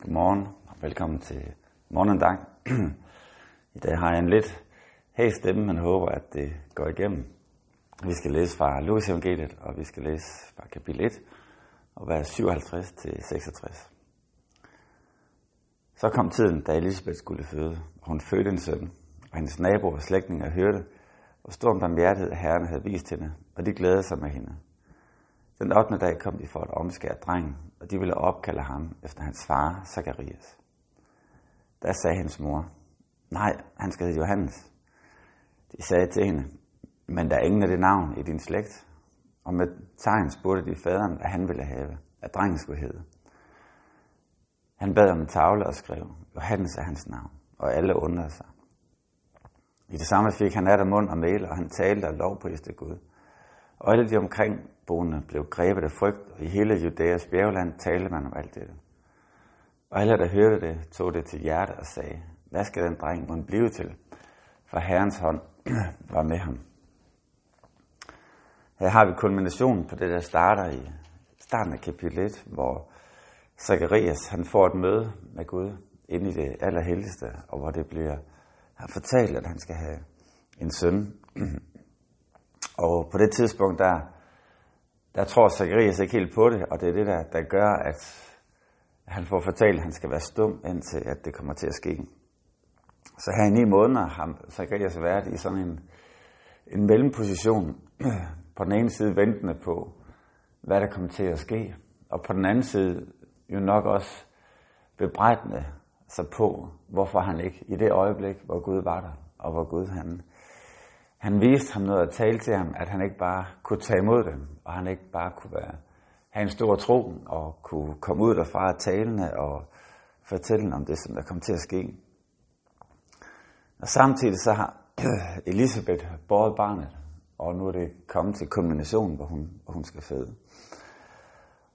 Godmorgen og velkommen til morgendag. I dag har jeg en lidt hæs stemme, men håber, at det går igennem. Vi skal læse fra Lukas evangeliet, og vi skal læse fra kapitel 1, og vers 57 til 66. Så kom tiden, da Elisabeth skulle føde, og hun fødte en søn, og hendes naboer og slægtninge hørte, hvor stor barmhjertighed Herren havde vist hende, og de glædede sig med hende. Den 8. dag kom de for at omskære drengen, og de ville opkalde ham efter hans far, Zacharias. Da sagde hendes mor, nej, han skal hedde Johannes. De sagde til hende, men der er ingen af det navn i din slægt. Og med tegn spurgte de faderen, hvad han ville have, at drengen skulle hedde. Han bad om en tavle og skrev, Johannes er hans navn, og alle undrede sig. I det samme fik han af mund og mel, og han talte og lovpriste Gud. Og alle de omkringboende blev grebet af frygt, og i hele Judæas bjergland talte man om alt dette. Og alle, der hørte det, tog det til hjerte og sagde, hvad skal den dreng mon blive til? For Herrens hånd var med ham. Her har vi kulminationen på det, der starter i starten af kapitel 1, hvor Zacharias han får et møde med Gud inde i det allerhelligste, og hvor det bliver han fortalt, at han skal have en søn. Og på det tidspunkt, der, der tror Zacharias ikke helt på det, og det er det, der, der gør, at han får fortalt, at han skal være stum, indtil at det kommer til at ske. Så her i ni måneder har Zacharias været i sådan en, en mellemposition, på den ene side ventende på, hvad der kommer til at ske, og på den anden side jo nok også bebrejdende sig på, hvorfor han ikke i det øjeblik, hvor Gud var der, og hvor Gud han, han viste ham noget at tale til ham, at han ikke bare kunne tage imod dem, og han ikke bare kunne være, have en stor tro, og kunne komme ud derfra talende og fortælle om det, som der kom til at ske. Og samtidig så har Elisabeth båret barnet, og nu er det kommet til kombinationen, hvor hun, hvor hun skal føde.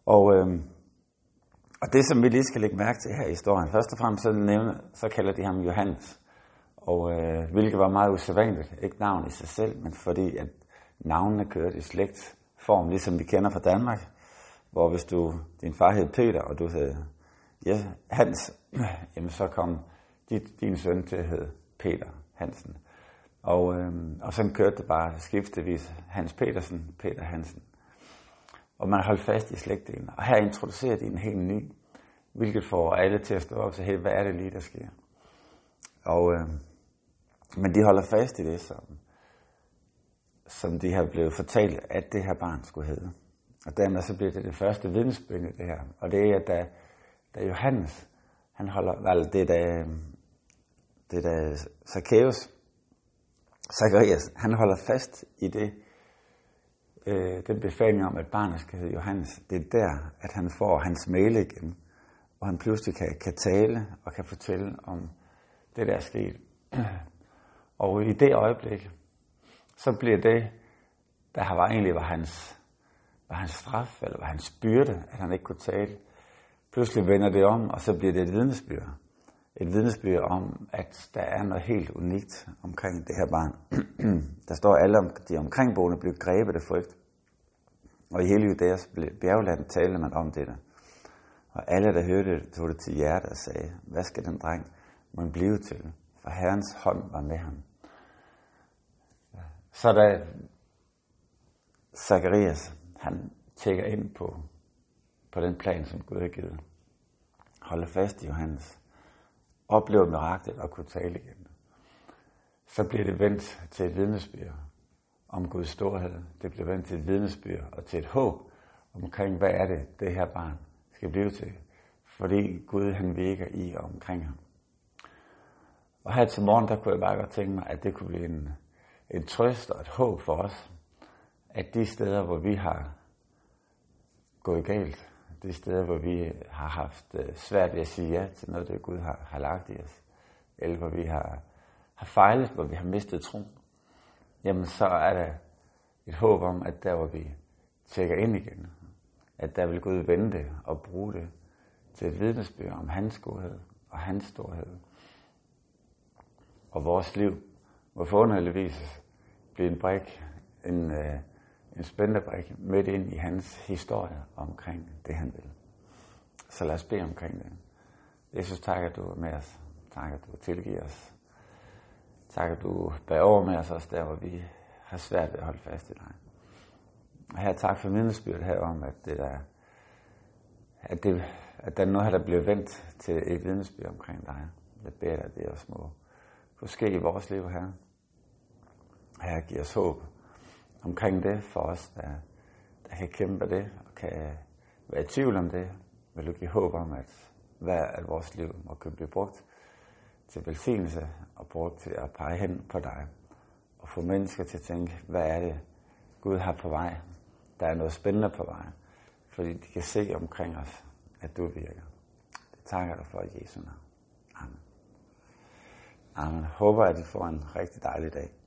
Og, øhm, og det, som vi lige skal lægge mærke til her i historien, først og fremmest så, nævner, så kalder de ham Johannes. Og øh, hvilket var meget usædvanligt. Ikke navn i sig selv, men fordi at navnene kørte i slægtform, ligesom vi kender fra Danmark. Hvor hvis du, din far hed Peter, og du hed ja, Hans, jamen så kom dit, din søn til at hedde Peter Hansen. Og, øh, og så kørte det bare skiftevis Hans Petersen, Peter Hansen. Og man holdt fast i slægtdelen. Og her introducerer de en helt ny, hvilket får alle til at stå op og sige, hey, hvad er det lige, der sker? Og, øh, men de holder fast i det, som, som de har blevet fortalt, at det her barn skulle hedde. Og dermed så bliver det det første vidensbyrd i det her. Og det er, at da, da Johannes, han holder, altså det er da, det er da Zacchaeus, Zacharias, han holder fast i det, øh, den befaling om, at barnet skal hedde Johannes. Det er der, at han får hans mail igen, og han pludselig kan, kan tale og kan fortælle om det, der er sket. Og i det øjeblik, så bliver det, der var egentlig var hans, var hans straf, eller var hans byrde, at han ikke kunne tale, pludselig vender det om, og så bliver det et vidnesbyrd. Et vidnesbyrd om, at der er noget helt unikt omkring det her barn. der står alle om, de omkringboende blev grebet af frygt. Og i hele Judæas bjergland talte man om det der. Og alle, der hørte det, tog det til hjertet og sagde, hvad skal den dreng må blive til? For Herrens hånd var med ham. Så da Zacharias, han tjekker ind på, på den plan, som Gud har givet, holder fast i Johannes, oplever miraklet og kunne tale igen, så bliver det vendt til et vidnesbyrd om Guds storhed. Det bliver vendt til et vidnesbyrd og til et håb omkring, hvad er det, det her barn skal blive til. Fordi Gud han virker i og omkring ham. Og her til morgen, der kunne jeg bare godt tænke mig, at det kunne blive en, en trøst og et håb for os, at de steder, hvor vi har gået galt, de steder, hvor vi har haft øh, svært ved at sige ja til noget, det Gud har, har lagt i os, eller hvor vi har, har fejlet, hvor vi har mistet tro, jamen så er der et håb om, at der hvor vi tjekker ind igen, at der vil Gud vende det og bruge det til et vidnesbyrd om hans godhed og hans storhed. Og vores liv hvor forunderligvis blev en brik, en, øh, en spændende brik midt ind i hans historie omkring det, han vil. Så lad os bede omkring det. Jesus, tak at du er med os. Tak at du tilgiver os. Tak at du bærer over med os også der, hvor vi har svært ved at holde fast i dig. Og her tak for mindesbyrd her om, at det der, at, det, at der er noget her, der bliver vendt til et vidnesbyrd omkring dig. Jeg beder dig, at det også må kunne ske i vores liv her. Her giver os håb omkring det for os, der, der kan kæmpe det og kan være i tvivl om det. Vil du give håb om, at hver af vores liv må kunne blive brugt til velsignelse og brugt til at pege hen på dig og få mennesker til at tænke, hvad er det, Gud har på vej? Der er noget spændende på vej, fordi de kan se omkring os, at du virker. Det takker dig for i Jesu navn. Amen. Amen. Håber, at I får en rigtig dejlig dag.